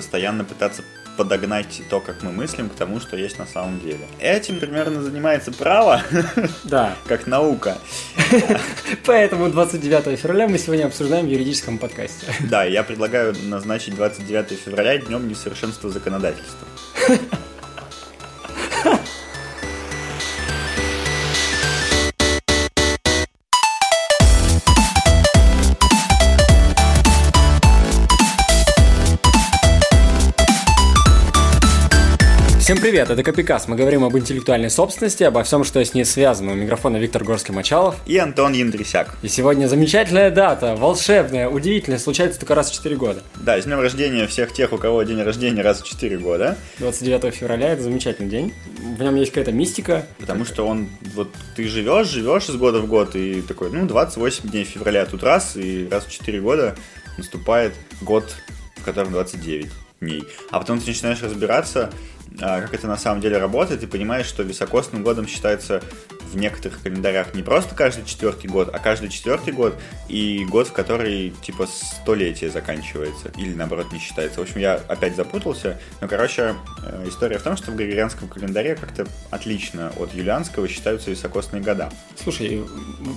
постоянно пытаться подогнать то, как мы мыслим, к тому, что есть на самом деле. Этим примерно занимается право, Да. как наука. Поэтому 29 февраля мы сегодня обсуждаем в юридическом подкасте. Да, я предлагаю назначить 29 февраля днем несовершенства законодательства. Всем привет, это Копикас. Мы говорим об интеллектуальной собственности, обо всем, что с ней связано. У микрофона Виктор Горский-Мачалов. И Антон Яндрисяк. И сегодня замечательная дата, волшебная, удивительная, случается только раз в 4 года. Да, с днем рождения всех тех, у кого день рождения раз в 4 года. 29 февраля это замечательный день. В нем есть какая-то мистика. Потому что он, вот ты живешь, живешь из года в год, и такой, ну, 28 дней февраля тут раз, и раз в 4 года наступает год, в котором 29 дней. А потом ты начинаешь разбираться, как это на самом деле работает, и понимаешь, что високосным годом считается в некоторых календарях не просто каждый четвертый год, а каждый четвертый год и год, в который типа столетие заканчивается, или наоборот не считается. В общем, я опять запутался, но, короче, э, история в том, что в григорианском календаре как-то отлично от юлианского считаются високосные года. Слушай,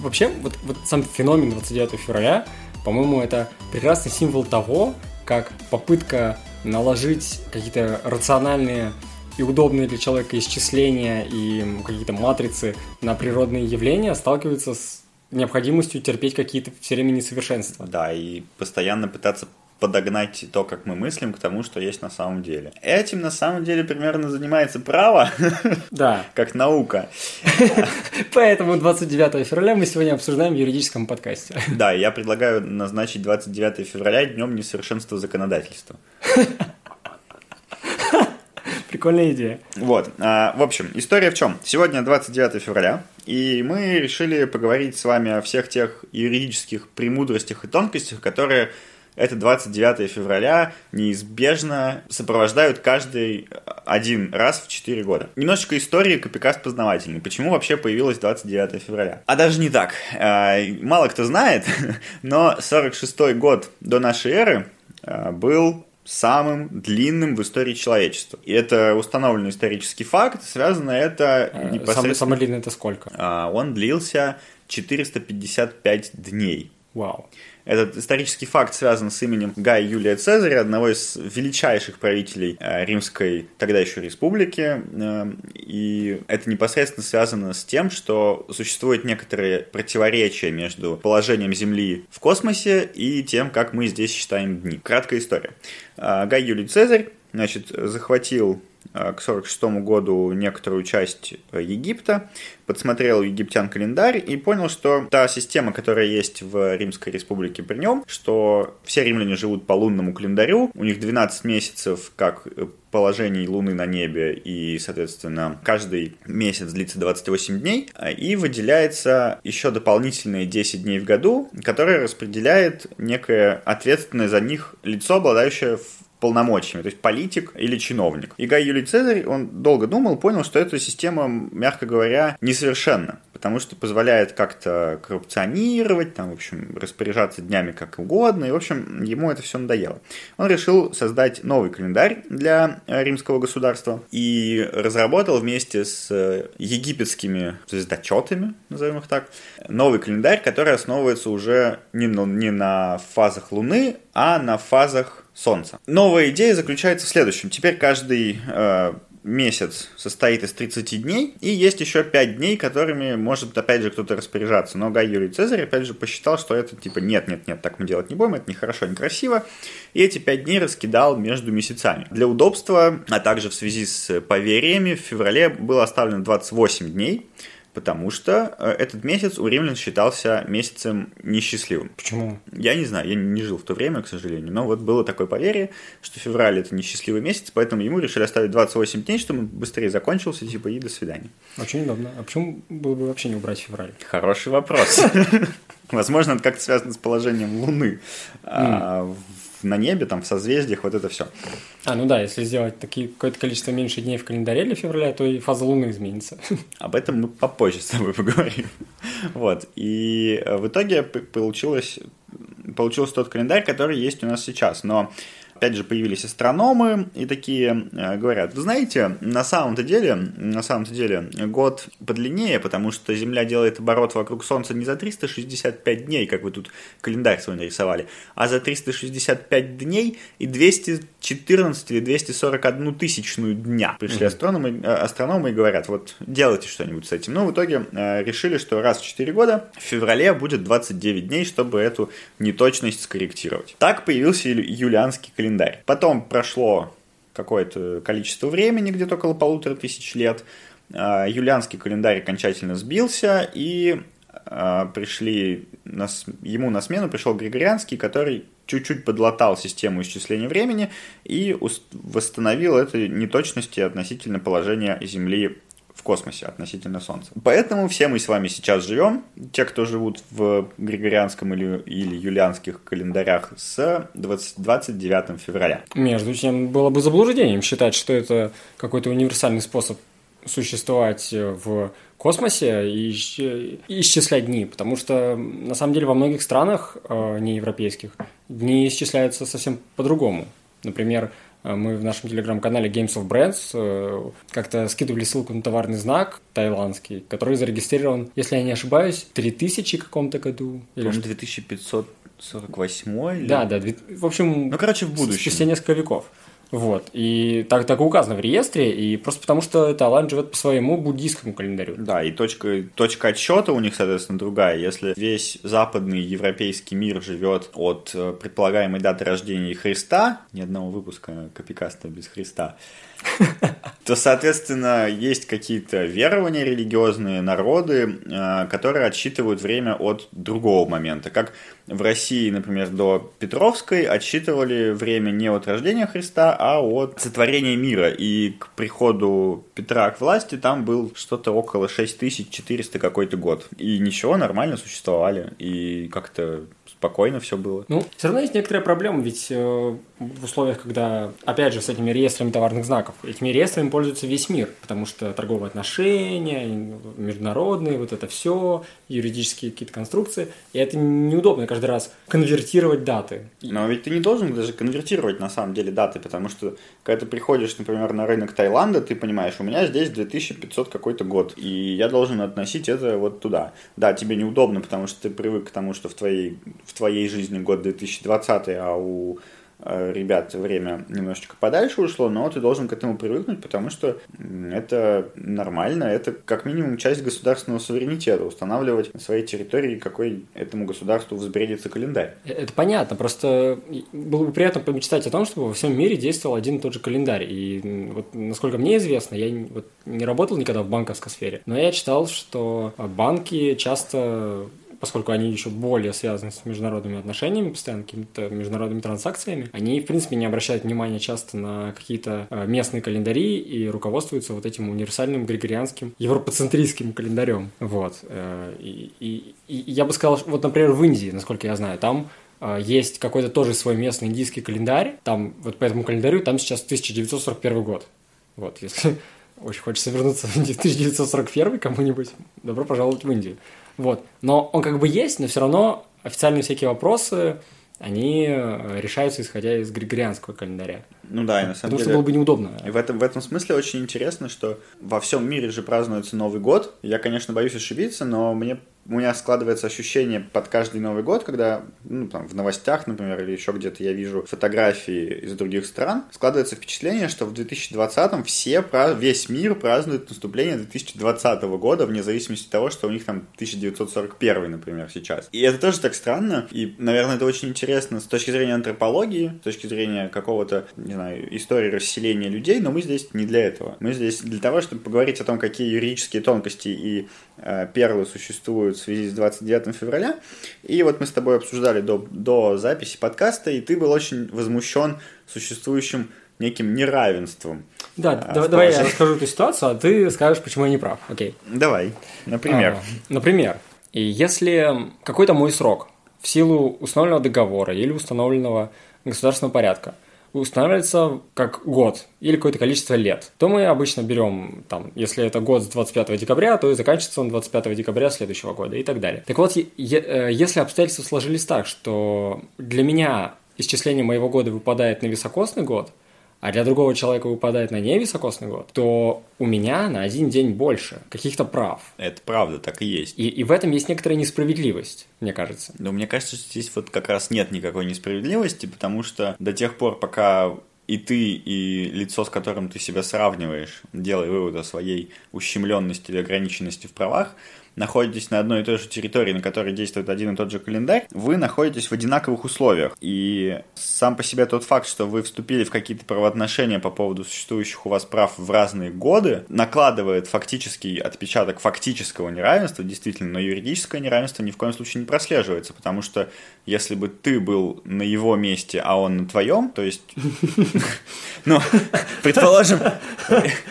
вообще, вот, вот сам феномен 29 февраля, по-моему, это прекрасный символ того, как попытка наложить какие-то рациональные и удобные для человека исчисления и какие-то матрицы на природные явления сталкиваются с необходимостью терпеть какие-то все время несовершенства. Да, и постоянно пытаться подогнать то, как мы мыслим, к тому, что есть на самом деле. Этим на самом деле примерно занимается право, Да, как наука. поэтому 29 февраля мы сегодня обсуждаем в юридическом подкасте. Да, я предлагаю назначить 29 февраля днем несовершенства законодательства. Прикольная идея. Вот, а, в общем, история в чем? Сегодня 29 февраля, и мы решили поговорить с вами о всех тех юридических премудростях и тонкостях, которые это 29 февраля неизбежно сопровождают каждый один раз в 4 года. Немножечко истории Копикаст познавательный. Почему вообще появилось 29 февраля? А даже не так. А, Мало кто знает, но 46 год до нашей эры а, был самым длинным в истории человечества. И это установленный исторический факт. Связано это Самый, непосредственно... самый длинный это сколько? А, Он длился 455 дней. Вау. Этот исторический факт связан с именем Гая Юлия Цезаря, одного из величайших правителей э, Римской тогда еще республики. Э, И это непосредственно связано с тем, что существует некоторые противоречия между положением Земли в космосе и тем, как мы здесь считаем дни. Краткая история. Э, Гай Юлий Цезарь значит, захватил к 46 году некоторую часть э, Египта, подсмотрел у египтян календарь и понял, что та система, которая есть в Римской республике при нем, что все римляне живут по лунному календарю, у них 12 месяцев как э, положений Луны на небе, и, соответственно, каждый месяц длится 28 дней, и выделяется еще дополнительные 10 дней в году, которые распределяет некое ответственное за них лицо, обладающее полномочиями, то есть политик или чиновник. И Гай Юлий Цезарь, он долго думал, понял, что эта система, мягко говоря, несовершенна, потому что позволяет как-то коррупционировать, там, в общем, распоряжаться днями как угодно, и, в общем, ему это все надоело. Он решил создать новый календарь для римского государства и разработал вместе с э, египетскими звездочетами, назовем их так, новый календарь, который основывается уже не на, не на фазах Луны, а на фазах Солнца. Новая идея заключается в следующем. Теперь каждый э, месяц состоит из 30 дней, и есть еще 5 дней, которыми может, опять же, кто-то распоряжаться. Но Гай Юрий Цезарь, опять же, посчитал, что это типа нет-нет-нет, так мы делать не будем, это нехорошо, некрасиво. И эти 5 дней раскидал между месяцами. Для удобства, а также в связи с поверьями, в феврале было оставлено 28 дней, потому что э, этот месяц у римлян считался месяцем несчастливым. Почему? Я не знаю, я не жил в то время, к сожалению, но вот было такое поверье, что февраль это несчастливый месяц, поэтому ему решили оставить 28 дней, чтобы он быстрее закончился, типа, и до свидания. Очень удобно. А почему было бы вообще не убрать февраль? Хороший вопрос. Возможно, это как-то связано с положением Луны а, на небе, там, в созвездиях, вот это все. А, ну да, если сделать такие, какое-то количество меньше дней в календаре для февраля, то и фаза Луны изменится. Об этом мы попозже с тобой поговорим. Вот. И э, в итоге получилось, получился тот календарь, который есть у нас сейчас. Но опять же, появились астрономы и такие э, говорят, вы знаете, на самом-то деле, на самом-то деле год подлиннее, потому что Земля делает оборот вокруг Солнца не за 365 дней, как вы тут календарь свой нарисовали, а за 365 дней и 214 или 241 тысячную дня. Пришли астрономы, э, астрономы и говорят, вот делайте что-нибудь с этим. Ну, в итоге э, решили, что раз в 4 года в феврале будет 29 дней, чтобы эту неточность скорректировать. Так появился юлианский календарь. Потом прошло какое-то количество времени, где-то около полутора тысяч лет. Э, юлианский календарь окончательно сбился, и э, пришли на, ему на смену пришел Григорианский, который чуть-чуть подлатал систему исчисления времени и восстановил это неточности относительно положения Земли в космосе относительно Солнца. Поэтому все мы с вами сейчас живем, те, кто живут в григорианском или, или юлианских календарях с 20, 29 февраля. Между тем, было бы заблуждением считать, что это какой-то универсальный способ существовать в космосе и исчислять дни, потому что на самом деле во многих странах э, неевропейских дни исчисляются совсем по-другому. Например, мы в нашем телеграм-канале Games of Brands э, как-то скидывали ссылку на товарный знак тайландский, который зарегистрирован, если я не ошибаюсь, в 3000 каком-то году. Или 2548 или... Да, да. В общем, ну, короче, в будущем. Спустя несколько веков. Вот. И так, так указано в реестре, и просто потому что Таиланд живет по своему буддийскому календарю. Да, и точка, точка отсчета у них, соответственно, другая. Если весь западный европейский мир живет от э, предполагаемой даты рождения Христа, ни одного выпуска Копикаста без Христа, то, соответственно, есть какие-то верования религиозные, народы, э, которые отсчитывают время от другого момента. Как в России, например, до Петровской отсчитывали время не от рождения Христа, а от сотворения мира. И к приходу Петра к власти там был что-то около 6400 какой-то год. И ничего, нормально существовали. И как-то спокойно все было. Ну, все равно есть некоторая проблема, ведь э, в условиях, когда, опять же, с этими реестрами товарных знаков, этими реестрами пользуется весь мир, потому что торговые отношения, международные, вот это все, юридические какие-то конструкции, и это неудобно каждый раз конвертировать даты. Но ведь ты не должен даже конвертировать на самом деле даты, потому что когда ты приходишь, например, на рынок Таиланда, ты понимаешь, у меня здесь 2500 какой-то год, и я должен относить это вот туда. Да, тебе неудобно, потому что ты привык к тому, что в твоей, в твоей жизни год 2020, а у Э, ребят время немножечко подальше ушло, но ты должен к этому привыкнуть, потому что это нормально, это как минимум часть государственного суверенитета, устанавливать на своей территории, какой этому государству взбредится календарь. Э, это понятно, просто было бы приятно помечтать о том, чтобы во всем мире действовал один и тот же календарь. И вот, насколько мне известно, я вот, не работал никогда в банковской сфере, но я читал, что банки часто поскольку они еще более связаны с международными отношениями, постоянно какими-то международными транзакциями, они, в принципе, не обращают внимания часто на какие-то э, местные календари и руководствуются вот этим универсальным григорианским европоцентрийским календарем. Вот. Э, и, и, и я бы сказал, вот, например, в Индии, насколько я знаю, там э, есть какой-то тоже свой местный индийский календарь. Там, вот по этому календарю, там сейчас 1941 год. Вот, если очень хочется вернуться в 1941 кому-нибудь, добро пожаловать в Индию. Вот. Но он как бы есть, но все равно официальные всякие вопросы, они э, решаются исходя из григорианского календаря. Ну да, и на самом Потому деле... что было бы неудобно. И в этом, в этом смысле очень интересно, что во всем мире же празднуется Новый год. Я, конечно, боюсь ошибиться, но мне у меня складывается ощущение под каждый Новый год, когда ну, там, в новостях, например, или еще где-то я вижу фотографии из других стран, складывается впечатление, что в 2020-м все, весь мир празднует наступление 2020 года, вне зависимости от того, что у них там 1941, например, сейчас. И это тоже так странно, и, наверное, это очень интересно с точки зрения антропологии, с точки зрения какого-то, не знаю, истории расселения людей, но мы здесь не для этого. Мы здесь для того, чтобы поговорить о том, какие юридические тонкости и э, перлы существуют в связи с 29 февраля. И вот мы с тобой обсуждали до, до записи подкаста, и ты был очень возмущен существующим неким неравенством. Да, а, давай, давай я расскажу эту ситуацию, а ты скажешь, почему я не прав. Окей. Давай, например. А, например, и если какой-то мой срок в силу установленного договора или установленного государственного порядка устанавливается как год или какое-то количество лет, то мы обычно берем, там, если это год с 25 декабря, то и заканчивается он 25 декабря следующего года и так далее. Так вот, э, если обстоятельства сложились так, что для меня исчисление моего года выпадает на високосный год, а для другого человека выпадает на невисокосный год, то у меня на один день больше каких-то прав. Это правда, так и есть. И, и в этом есть некоторая несправедливость, мне кажется. Но мне кажется, что здесь вот как раз нет никакой несправедливости, потому что до тех пор, пока и ты, и лицо, с которым ты себя сравниваешь, делая вывод о своей ущемленности или ограниченности в правах, находитесь на одной и той же территории, на которой действует один и тот же календарь, вы находитесь в одинаковых условиях. И сам по себе тот факт, что вы вступили в какие-то правоотношения по поводу существующих у вас прав в разные годы, накладывает фактический отпечаток фактического неравенства, действительно, но юридическое неравенство ни в коем случае не прослеживается, потому что если бы ты был на его месте, а он на твоем, то есть, ну, предположим,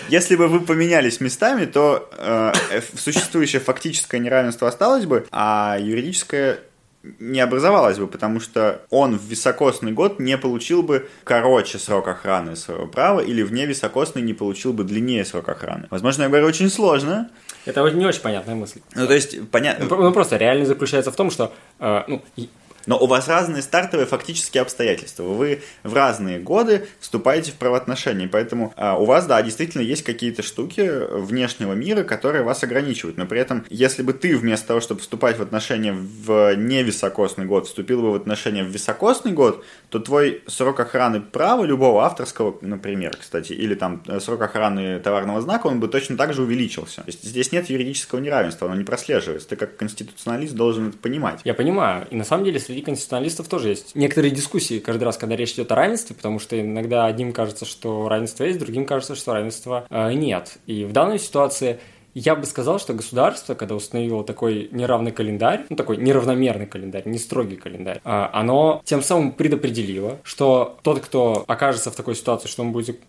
если бы вы поменялись местами, то э, существующее фактическое неравенство осталось бы, а юридическое не образовалось бы, потому что он в високосный год не получил бы короче срок охраны своего права или в невисокосный не получил бы длиннее срок охраны. Возможно, я говорю очень сложно. Это не очень понятная мысль. Ну, то есть, понятно... Ну, просто реально заключается в том, что э, ну, но у вас разные стартовые фактические обстоятельства. Вы в разные годы вступаете в правоотношения. Поэтому а, у вас, да, действительно есть какие-то штуки внешнего мира, которые вас ограничивают. Но при этом, если бы ты вместо того, чтобы вступать в отношения в невисокосный год, вступил бы в отношения в високосный год, то твой срок охраны права любого авторского, например, кстати, или там э, срок охраны товарного знака, он бы точно так же увеличился. То есть здесь нет юридического неравенства, оно не прослеживается. Ты как конституционалист должен это понимать. Я понимаю. И на самом деле, среди конституционалистов тоже есть некоторые дискуссии каждый раз, когда речь идет о равенстве, потому что иногда одним кажется, что равенство есть, другим кажется, что равенства э, нет. И в данной ситуации я бы сказал, что государство, когда установило такой неравный календарь, ну такой неравномерный календарь, не строгий календарь, а, оно тем самым предопределило, что тот, кто окажется в такой ситуации, что он будет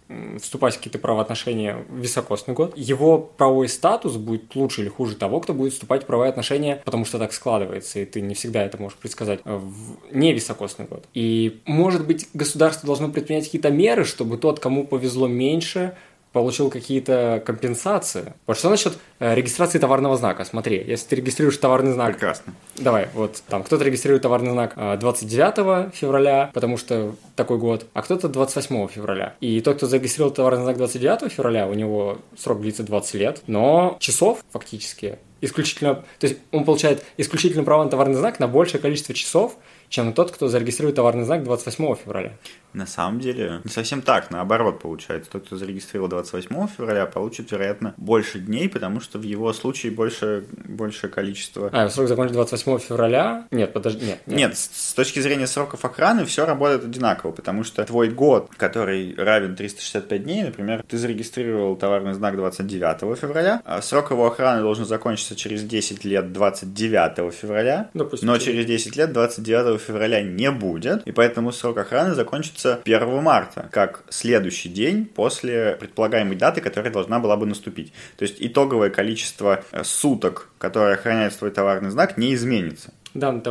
вступать в какие-то правоотношения в високосный год, его правовой статус будет лучше или хуже того, кто будет вступать в правовые отношения, потому что так складывается, и ты не всегда это можешь предсказать, в невисокосный год. И, может быть, государство должно предпринять какие-то меры, чтобы тот, кому повезло меньше, получил какие-то компенсации. Вот что насчет э, регистрации товарного знака? Смотри, если ты регистрируешь товарный знак... Прекрасно. Давай, вот там кто-то регистрирует товарный знак 29 э, февраля, потому что такой год, а кто-то 28 февраля. И тот, кто зарегистрировал товарный знак 29 февраля, у него срок длится 20 лет, но часов фактически исключительно... То есть он получает исключительно право на товарный знак на большее количество часов, чем тот, кто зарегистрирует товарный знак 28 февраля. На самом деле, не совсем так, наоборот получается. Тот, кто зарегистрировал 28 февраля, получит, вероятно, больше дней, потому что в его случае больше, большее количество... А, срок закончится 28 февраля? Нет, подожди, нет. Нет, нет с точки зрения сроков охраны все работает одинаково, потому что твой год, который равен 365 дней, например, ты зарегистрировал товарный знак 29 февраля, а срок его охраны должен закончиться через 10 лет 29 февраля, Допустим, но через 10 лет 29 февраля не будет, и поэтому срок охраны закончится 1 марта, как следующий день после предполагаемой даты, которая должна была бы наступить. То есть итоговое количество э, суток, которое охраняет твой товарный знак, не изменится. Да, ну,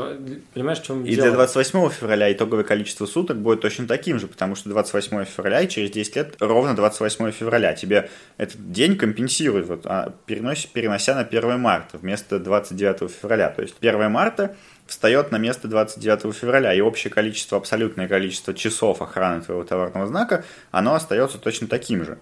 понимаешь, в чем И дело? для 28 февраля итоговое количество суток будет точно таким же, потому что 28 февраля и через 10 лет ровно 28 февраля. Тебе этот день компенсирует, вот, а, перенося, перенося на 1 марта вместо 29 февраля. То есть 1 марта встает на место 29 февраля, и общее количество, абсолютное количество часов охраны твоего товарного знака, оно остается точно таким же.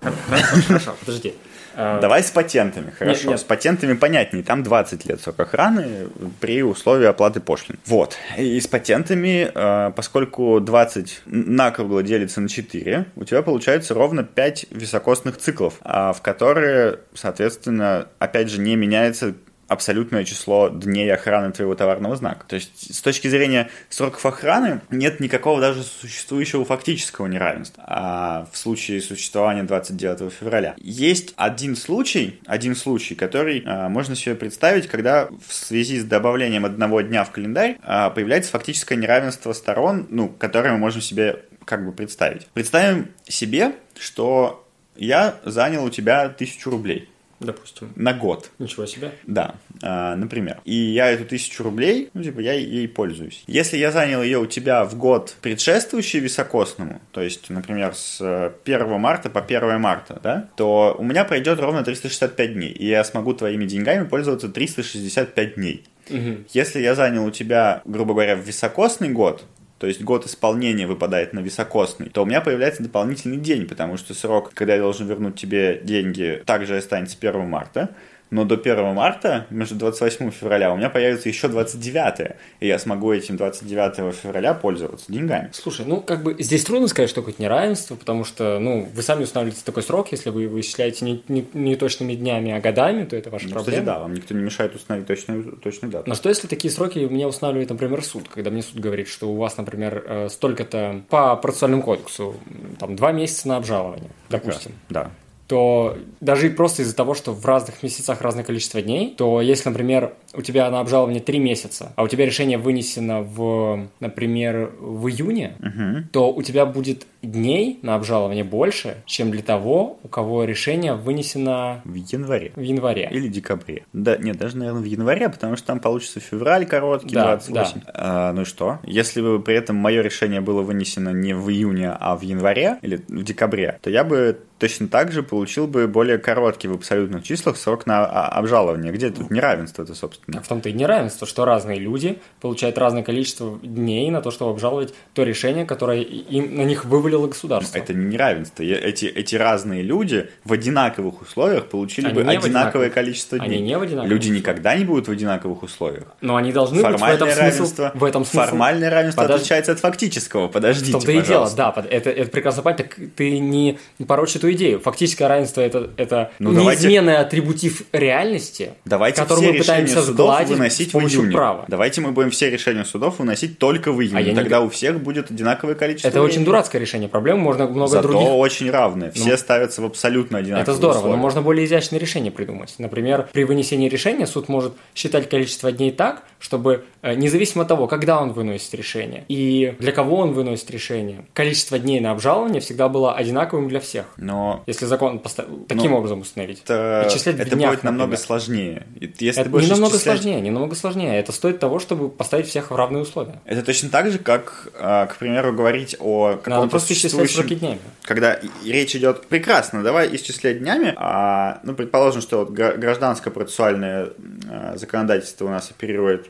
Хорошо, подожди. Давай с патентами, хорошо. Нет, нет. С патентами понятнее. Там 20 лет срок охраны при условии оплаты пошлин. Вот. И с патентами, а, поскольку 20 накругло делится на 4, у тебя получается ровно 5 високосных циклов, а, в которые, соответственно, опять же, не меняется абсолютное число дней охраны твоего товарного знака. То есть с точки зрения сроков охраны нет никакого даже существующего фактического неравенства а в случае существования 29 февраля. Есть один случай, один случай, который а, можно себе представить, когда в связи с добавлением одного дня в календарь а, появляется фактическое неравенство сторон, ну, которое мы можем себе как бы представить. Представим себе, что я занял у тебя тысячу рублей допустим. На год. Ничего себе. Да, а, например. И я эту тысячу рублей, ну, типа, я ей пользуюсь. Если я занял ее у тебя в год предшествующий високосному, то есть, например, с 1 марта по 1 марта, да, то у меня пройдет ровно 365 дней, и я смогу твоими деньгами пользоваться 365 дней. Угу. Если я занял у тебя, грубо говоря, в високосный год, то есть год исполнения выпадает на високосный, то у меня появляется дополнительный день, потому что срок, когда я должен вернуть тебе деньги, также останется 1 марта но до 1 марта, между 28 февраля, у меня появится еще 29, и я смогу этим 29 февраля пользоваться деньгами. Слушай, ну, как бы здесь трудно сказать, что какое-то неравенство, потому что, ну, вы сами устанавливаете такой срок, если вы вычисляете не, не, не точными днями, а годами, то это ваша ну, проблема. Кстати, да, вам никто не мешает установить точную, точную дату. Но что если такие сроки мне устанавливает, например, суд, когда мне суд говорит, что у вас, например, э, столько-то по процессуальному кодексу, там, два месяца на обжалование, допустим. Да то даже и просто из-за того, что в разных месяцах разное количество дней, то если, например, у тебя на обжалование 3 месяца, а у тебя решение вынесено в, например, в июне, угу. то у тебя будет дней на обжалование больше, чем для того, у кого решение вынесено в январе. В январе. Или декабре. Да, нет, даже, наверное, в январе, потому что там получится февраль короткий, да, 28. Да. А, ну и что? Если бы при этом мое решение было вынесено не в июне, а в январе или в декабре, то я бы точно так же получил бы более короткий в абсолютных числах срок на обжалование. Где тут неравенство это, собственно? А в том-то и неравенство, что разные люди получают разное количество дней на то, чтобы обжаловать то решение, которое им, на них вывалило государство. Это не неравенство. Эти, эти разные люди в одинаковых условиях получили они бы одинаковое количество дней. Они не в одинаковых Люди никогда не будут в одинаковых условиях. Но они должны Формальное быть в этом равенство, смысл, в этом смысле. Формальное равенство Подож... отличается от фактического. Подождите, В том-то и дело, да. Это, это прекрасно понять. Так ты не порочишь эту идею. Фактическое равенство это, это ну, неизменный давайте, атрибутив реальности, давайте который мы пытаемся сгладить выносить с помощью в июне. права. Давайте мы будем все решения судов выносить только в июне. А Тогда не... у всех будет одинаковое количество Это времени. очень дурацкое решение проблемы, можно много Зато других... очень равные. Все ну, ставятся в абсолютно одинаковые Это здорово, условия. но можно более изящное решение придумать. Например, при вынесении решения суд может считать количество дней так, чтобы независимо от того, когда он выносит решение и для кого он выносит решение, количество дней на обжалование всегда было одинаковым для всех. Но... Если закон постав... таким образом установить. Это, это днях, будет намного например. сложнее. Если это не намного исчислять... сложнее, не намного сложнее. Это стоит того, чтобы поставить всех в равные условия. Это точно так же, как, а, к примеру, говорить о каком-то просто исчислять сроки днями. Когда речь идет... Прекрасно, давай исчислять днями. А, ну, предположим, что вот гражданское процессуальное а, законодательство у нас оперирует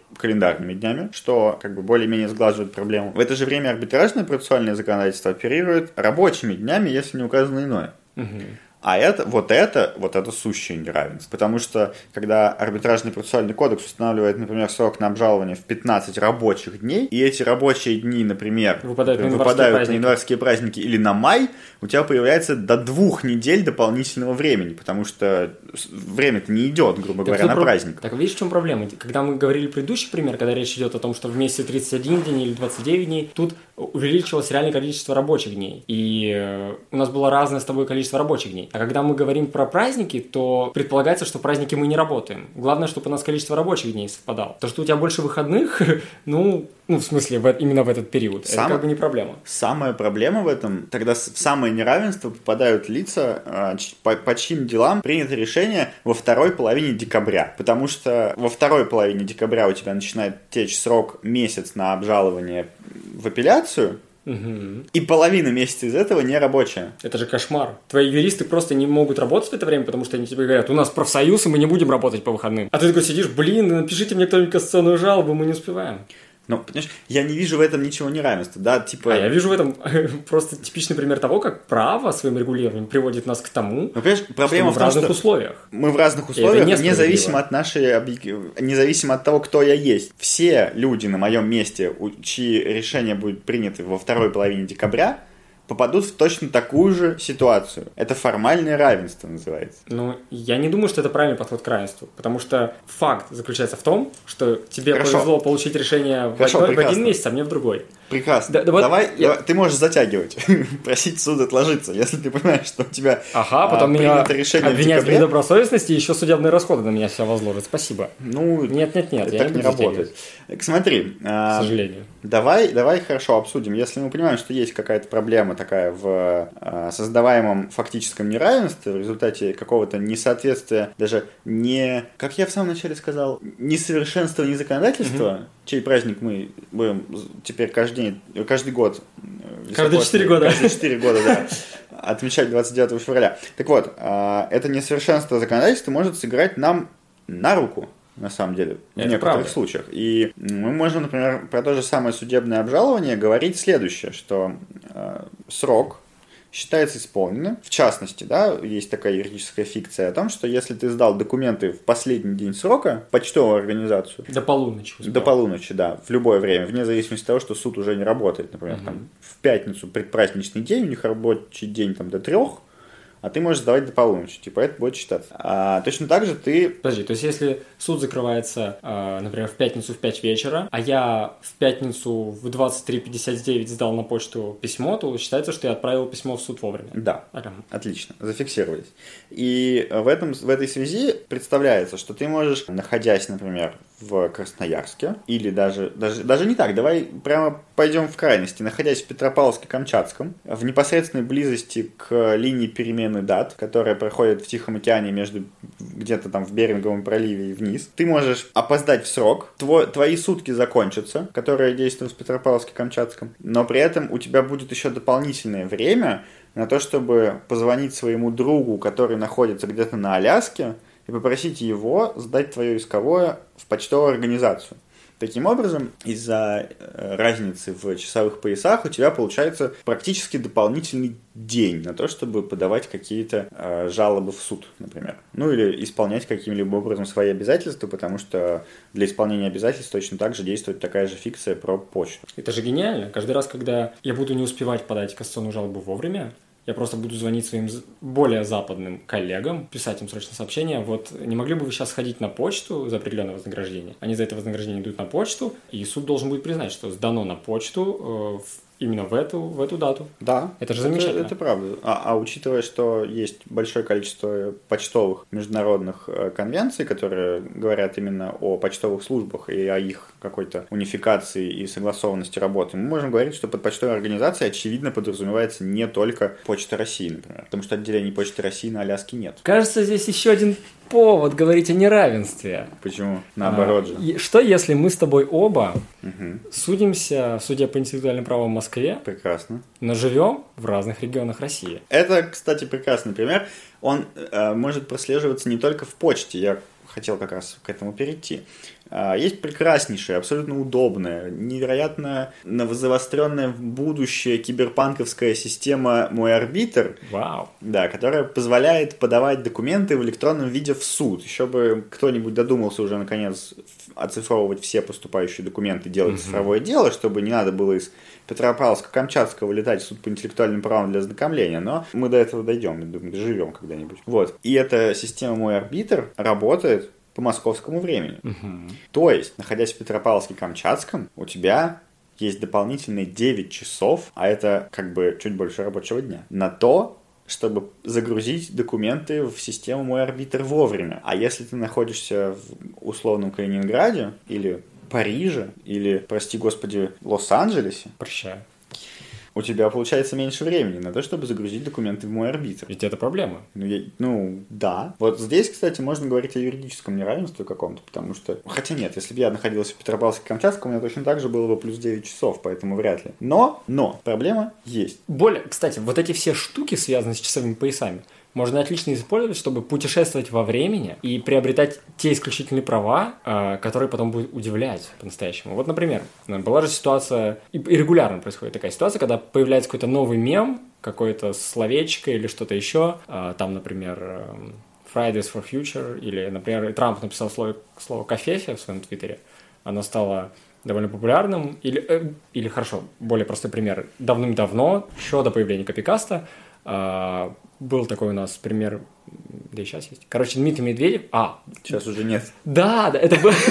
календарными днями, что как бы более-менее сглаживает проблему. В это же время арбитражное процессуальное законодательство оперирует рабочими днями, если не указано иное. Угу. А это, вот это, вот это сущее неравенство. Потому что, когда арбитражный процессуальный кодекс устанавливает, например, срок на обжалование в 15 рабочих дней, и эти рабочие дни, например, выпадают, на, выпадают на январские праздники или на май, у тебя появляется до двух недель дополнительного времени, потому что время-то не идет, грубо так говоря, на про... праздник. Так видишь, в чем проблема? Когда мы говорили предыдущий пример, когда речь идет о том, что в месяце 31 день или 29 дней, тут увеличилось реальное количество рабочих дней. И э, у нас было разное с тобой количество рабочих дней. А когда мы говорим про праздники, то предполагается, что праздники мы не работаем. Главное, чтобы у нас количество рабочих дней совпадало. То, что у тебя больше выходных, ну, ну, в смысле, в, именно в этот период. Сам... Это как бы не проблема. Самая проблема в этом, тогда в самое неравенство попадают лица, а, по, по чьим делам принято решение во второй половине декабря. Потому что во второй половине декабря у тебя начинает течь срок месяц на обжалование в апелляцию, Угу. И половина месяца из этого не рабочая. Это же кошмар. Твои юристы просто не могут работать в это время, потому что они тебе говорят, у нас профсоюз, и мы не будем работать по выходным. А ты такой сидишь, блин, напишите мне кто-нибудь кассационную жалобу, мы не успеваем. Но, понимаешь, я не вижу в этом ничего неравенства, да, типа... А я вижу в этом просто типичный пример того, как право своим регулированием приводит нас к тому, ну, понимаешь, проблема в, том, разных что условиях. Мы в разных условиях, независимо от нашей, независимо от того, кто я есть. Все люди на моем месте, чьи решения будут приняты во второй половине декабря, попадут в точно такую же ситуацию. Это формальное равенство называется. Ну, я не думаю, что это правильный подход к равенству, потому что факт заключается в том, что тебе Хорошо. повезло получить решение Хорошо, в, в один месяц, а мне в другой. Прекрасно. Да, да, вот давай, я... давай, ты можешь затягивать, просить суд отложиться, если ты понимаешь, что у тебя ага, потом а, меня решение обвинять в, недобросовестности еще судебные расходы на меня все возложат. Спасибо. Ну, нет, нет, нет, так не, не работает. Смотри, к а, сожалению. Давай, давай хорошо обсудим. Если мы понимаем, что есть какая-то проблема такая в э, создаваемом фактическом неравенстве в результате какого-то несоответствия, даже не, как я в самом начале сказал, несовершенствования законодательства, mm-hmm. Чей праздник мы будем теперь каждый день, каждый год. Э, каждые 4 года. Каждые 4 года, да отмечать 29 февраля. Так вот, э, это несовершенство законодательства может сыграть нам на руку на самом деле, в Это некоторых правда. случаях. И мы можем, например, про то же самое судебное обжалование говорить следующее, что э, срок считается исполненным. В частности, да, есть такая юридическая фикция о том, что если ты сдал документы в последний день срока почтовую организацию, До полуночи. успел. до полуночи, да, в любое время, вне зависимости от того, что суд уже не работает. Например, там, в пятницу предпраздничный день, у них рабочий день там до трех, а ты можешь сдавать до полуночи. Типа это будет считаться. А точно так же ты Подожди, то есть если суд закрывается, э, например, в пятницу в 5 вечера, а я в пятницу в 23.59 сдал на почту письмо, то считается, что я отправил письмо в суд вовремя. Да, Ага. отлично, зафиксировались. И в, этом, в этой связи представляется, что ты можешь, находясь, например, в Красноярске, или даже, даже, даже не так, давай прямо пойдем в крайности, находясь в Петропавловске-Камчатском, в непосредственной близости к линии перемены дат, которая проходит в Тихом океане между где-то там в Беринговом проливе и вниз, ты можешь опоздать в срок, Тво- твои сутки закончатся, которые действуют в Петропавловске-Камчатском, но при этом у тебя будет еще дополнительное время на то, чтобы позвонить своему другу, который находится где-то на Аляске, и попросить его сдать твое исковое в почтовую организацию. Таким образом, из-за э, разницы в часовых поясах у тебя получается практически дополнительный день на то, чтобы подавать какие-то э, жалобы в суд, например. Ну или исполнять каким-либо образом свои обязательства, потому что для исполнения обязательств точно так же действует такая же фикция про почту. Это же гениально. Каждый раз, когда я буду не успевать подать кассационную жалобу вовремя, я просто буду звонить своим более западным коллегам, писать им срочно сообщение. Вот не могли бы вы сейчас ходить на почту за определенное вознаграждение? Они за это вознаграждение идут на почту, и суд должен будет признать, что сдано на почту э, в- именно в эту, в эту дату. Да, Это же замечательно. Это, правда. А, а учитывая, что есть большое количество почтовых международных э, конвенций, которые говорят именно о почтовых службах и о их какой-то унификации и согласованности работы, мы можем говорить, что под почтовой организацией очевидно подразумевается не только Почта России, например. Потому что отделений Почты России на Аляске нет. Кажется, здесь еще один повод говорить о неравенстве. Почему? Наоборот же. А, и Что если мы с тобой оба Мгм. судимся в суде по индивидуальным правам в Москве, Прекрасно. но живем в разных регионах России? Это, кстати, прекрасный пример. Он э, может прослеживаться не только в почте. Я хотел как раз к этому перейти. А, Есть прекраснейшая, абсолютно удобная, невероятно завостренная в будущее киберпанковская система «Мой арбитр», Вау. да, которая позволяет подавать документы в электронном виде в суд. Еще бы кто-нибудь додумался уже, наконец, оцифровывать все поступающие документы, делать цифровое дело, чтобы не надо было из Петропавловска-Камчатского летать в суд по интеллектуальным правам для ознакомления, но мы до этого дойдем, думаю, доживем когда-нибудь. Вот. И эта система «Мой арбитр» работает по московскому времени. То есть, находясь в Петропавловске-Камчатском, у тебя есть дополнительные 9 часов, а это как бы чуть больше рабочего дня, на то, чтобы загрузить документы в систему «Мой арбитр» вовремя. А если ты находишься в условном Калининграде или Париже, или, прости господи, Лос-Анджелесе, Прощаю. У тебя получается меньше времени на то, чтобы загрузить документы в «Мой арбитр». Ведь это проблема. Ну, я- ну, да. Вот здесь, кстати, можно говорить о юридическом неравенстве каком-то, потому что... Хотя нет, если бы я находился в Петропавловске-Камчатском, у меня точно так же было бы плюс 9 часов, поэтому вряд ли. Но, но, проблема есть. Более, кстати, вот эти все штуки, связанные с часовыми поясами, можно отлично использовать, чтобы путешествовать во времени и приобретать те исключительные права, э, которые потом будут удивлять по-настоящему. Вот, например, была же ситуация, и регулярно происходит такая ситуация, когда появляется какой-то новый мем, какое-то словечко или что-то еще, э, там, например, эм, Fridays for Future, или, например, Трамп написал слово, слово «кофефе» в своем твиттере, оно стало довольно популярным, или, э, или хорошо, более простой пример, давным-давно, еще до появления Копикаста, а, был такой у нас пример, да и сейчас есть. Короче, Дмитрий Медведев, а, Сейчас уже нет. да, да, это был...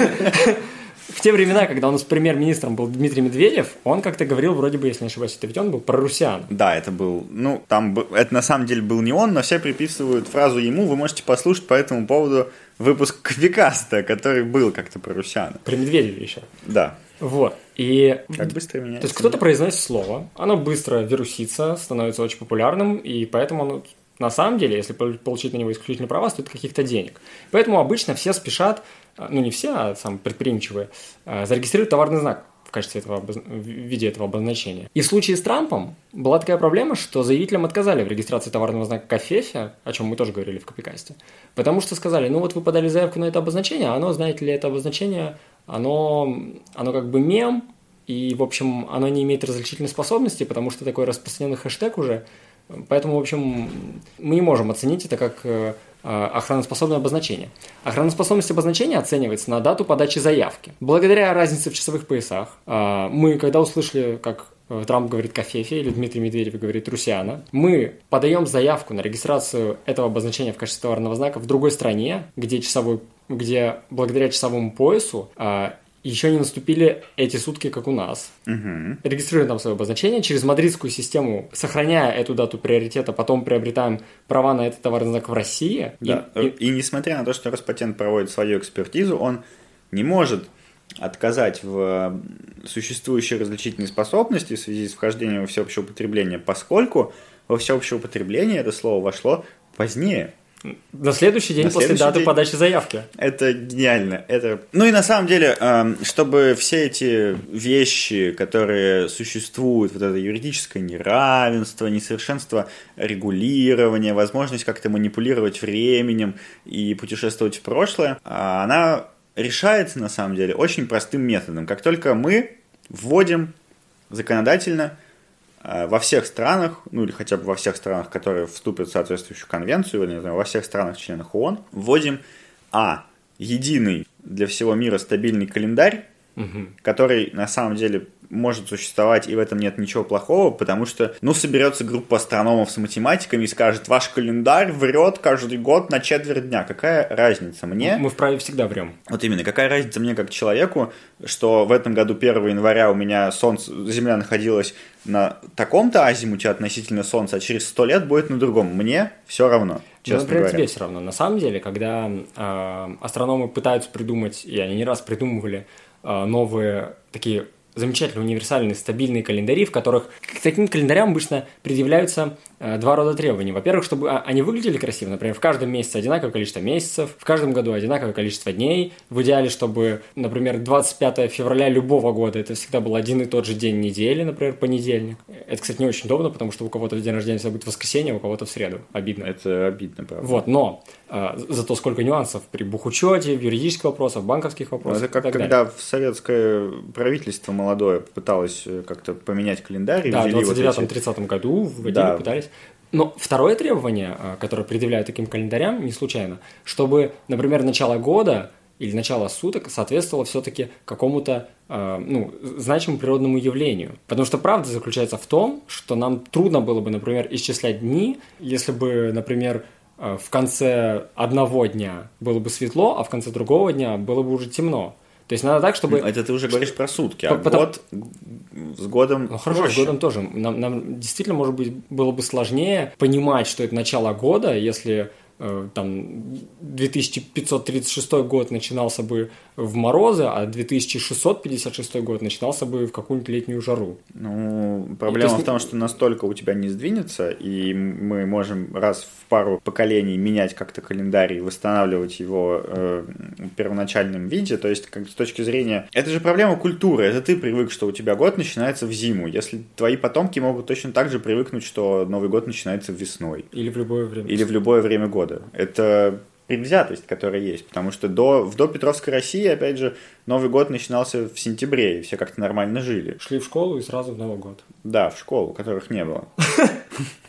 В те времена, когда у нас премьер-министром был Дмитрий Медведев, он как-то говорил, вроде бы, если не ошибаюсь, это ведь он был, про русян. Да, это был... Ну, там... Это на самом деле был не он, но все приписывают фразу ему. Вы можете послушать по этому поводу выпуск Квикаста, который был как-то про Русяна. При Медведеве еще. Да. Вот. И Как быстро То меняется. есть кто-то произносит слово, оно быстро вирусится, становится очень популярным, и поэтому оно, на самом деле, если пол- получить на него исключительные права, стоит каких-то денег. Поэтому обычно все спешат, а, ну не все, а сам предприимчивые, а, зарегистрировать товарный знак в качестве этого, в виде этого обозначения. И в случае с Трампом была такая проблема, что заявителям отказали в регистрации товарного знака Кафефи, о чем мы тоже говорили в Копикасте, потому что сказали, ну вот вы подали заявку на это обозначение, а оно, знаете ли, это обозначение, оно, оно как бы мем, и, в общем, оно не имеет различительной способности, потому что такой распространенный хэштег уже, поэтому, в общем, мы не можем оценить это как э, Э, охраноспособное обозначение. Охраноспособность обозначения оценивается на дату подачи заявки. Благодаря разнице в часовых поясах, э, мы, когда услышали, как э, Трамп говорит Кафефе или Дмитрий Медведев говорит Русиана, мы подаем заявку на регистрацию этого обозначения в качестве товарного знака в другой стране, где часовой где благодаря часовому поясу еще не наступили эти сутки, как у нас. Угу. Регистрируем там свое обозначение, через мадридскую систему, сохраняя эту дату приоритета, потом приобретаем права на этот товарный знак в России. Да. И, и... и несмотря на то, что Роспатент проводит свою экспертизу, он не может отказать в существующей различительной способности в связи с вхождением во всеобщее употребление, поскольку во всеобщее употребление это слово вошло позднее. На следующий день на после следующий даты день. подачи заявки. Это гениально. Это... Ну и на самом деле, эм, чтобы все эти вещи, которые существуют, вот это юридическое неравенство, несовершенство регулирования, возможность как-то манипулировать временем и путешествовать в прошлое, а она решается на самом деле очень простым методом. Как только мы вводим законодательно во всех странах, ну или хотя бы во всех странах, которые вступят в соответствующую конвенцию, или, не знаю, во всех странах-членах ООН, вводим, а, единый для всего мира стабильный календарь, угу. который на самом деле может существовать, и в этом нет ничего плохого, потому что, ну, соберется группа астрономов с математиками и скажет, ваш календарь врет каждый год на четверть дня. Какая разница мне? Мы вправе всегда врем. Вот именно, какая разница мне как человеку, что в этом году 1 января у меня солнце, Земля находилась на таком-то азимуте относительно Солнца, а через сто лет будет на другом. Мне все равно. Ну, честно ну, например, говоря. тебе все равно. На самом деле, когда э, астрономы пытаются придумать, и они не раз придумывали э, новые такие замечательные универсальные стабильные календари, в которых к таким календарям обычно предъявляются два рода требований. Во-первых, чтобы а, они выглядели красиво, например, в каждом месяце одинаковое количество месяцев, в каждом году одинаковое количество дней. В идеале, чтобы, например, 25 февраля любого года это всегда был один и тот же день недели, например, понедельник. Это, кстати, не очень удобно, потому что у кого-то в день рождения всегда будет воскресенье, а у кого-то в среду. Обидно. Это обидно, правда. Вот, но э, зато сколько нюансов при бухучете, в юридических вопросах, в банковских вопросах. Это как когда далее. в советское правительство молодое пыталось э, как-то поменять календарь. Да, в 29-30 вот эти... году вводили, да. пытались. Но второе требование, э, которое предъявляют таким календарям, не случайно, чтобы, например, начало года или начало суток соответствовало все-таки какому-то э, ну, значимому природному явлению. Потому что правда заключается в том, что нам трудно было бы, например, исчислять дни, если бы, например, э, в конце одного дня было бы светло, а в конце другого дня было бы уже темно. То есть надо так, чтобы... Это ты уже говоришь про сутки, а Потом... год с годом Ну хорошо, проще. с годом тоже. Нам, нам действительно, может быть, было бы сложнее понимать, что это начало года, если там 2536 год начинался бы в морозы, а 2656 год начинался бы в какую-нибудь летнюю жару. Ну, проблема есть... в том, что настолько у тебя не сдвинется, и мы можем раз в пару поколений менять как-то календарь и восстанавливать его э, в первоначальном виде. То есть, как с точки зрения... Это же проблема культуры. Это ты привык, что у тебя год начинается в зиму. Если твои потомки могут точно так же привыкнуть, что Новый год начинается весной. Или в любое время. Или в любое время года. Это предвзятость, которая есть. Потому что до, в допетровской России, опять же, Новый год начинался в сентябре, и все как-то нормально жили. Шли в школу и сразу в Новый год. Да, в школу, которых не было.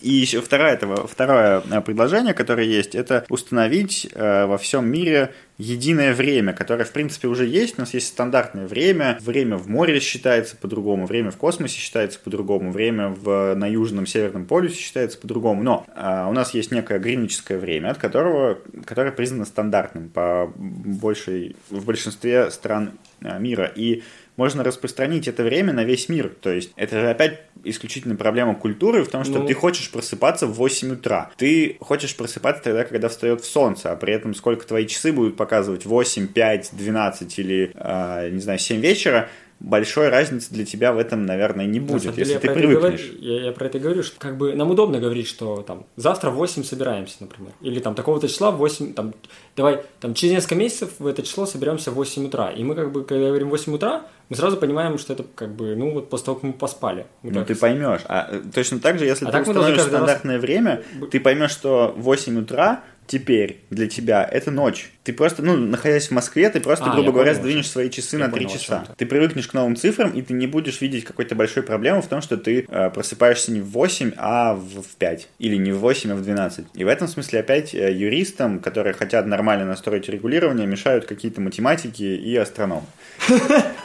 И еще второе, этого, второе э, предложение, которое есть, это установить э, во всем мире единое время, которое, в принципе, уже есть. У нас есть стандартное время. Время в море считается по-другому, время в космосе считается по-другому, время в, на Южном Северном полюсе считается по-другому. Но э, у нас есть некое гринвичское время, от которого, которое признано стандартным по большей, в большинстве стран мира. И можно распространить это время на весь мир. То есть это же опять исключительно проблема культуры в том, что ну... ты хочешь просыпаться в 8 утра. Ты хочешь просыпаться тогда, когда встает в солнце, а при этом сколько твои часы будут показывать? 8, 5, 12 или, э, не знаю, 7 вечера, большой разницы для тебя в этом, наверное, не будет, если ты привыкнешь. Говорю, я, я про это говорю, что как бы нам удобно говорить, что там завтра в 8 собираемся, например. Или там такого-то числа в 8, там, давай, там через несколько месяцев в это число соберемся в 8 утра. И мы как бы, когда говорим 8 утра, мы сразу понимаем, что это как бы, ну, вот после того, как мы поспали. Мы ну, ты поймешь. А э, точно так же, если а ты установишь стандартное раз... время, ты поймешь, что 8 утра теперь для тебя это ночь. Ты просто, ну, находясь в Москве, ты просто, а, грубо говоря, понял, сдвинешь свои часы на 3 часа. Ты привыкнешь к новым цифрам, и ты не будешь видеть какой-то большой проблемы в том, что ты э, просыпаешься не в 8, а в, в 5. Или не в 8, а в 12. И в этом смысле опять э, юристам, которые хотят нормально настроить регулирование, мешают какие-то математики и астрономы.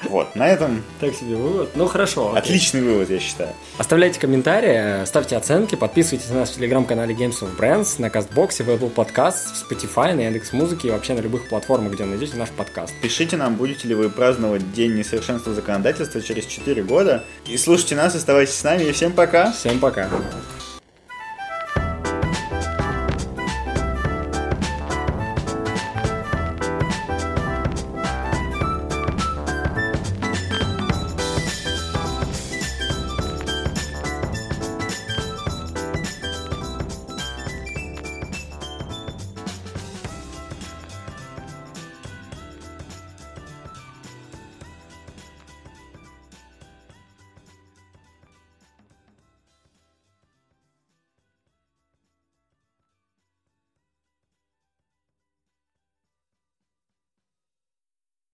Вот, на этом... Так себе вывод. Ну, хорошо. Отличный вывод, я считаю. Оставляйте комментарии, ставьте оценки, подписывайтесь на нас в телеграм-канале Games of Brands, на Кастбоксе, в Apple Podcast, в Spotify, на Яндекс.Музыке и вообще на любых платформах, где найдете наш подкаст. Пишите нам, будете ли вы праздновать День несовершенства законодательства через 4 года. И слушайте нас, оставайтесь с нами, и всем пока. Всем пока.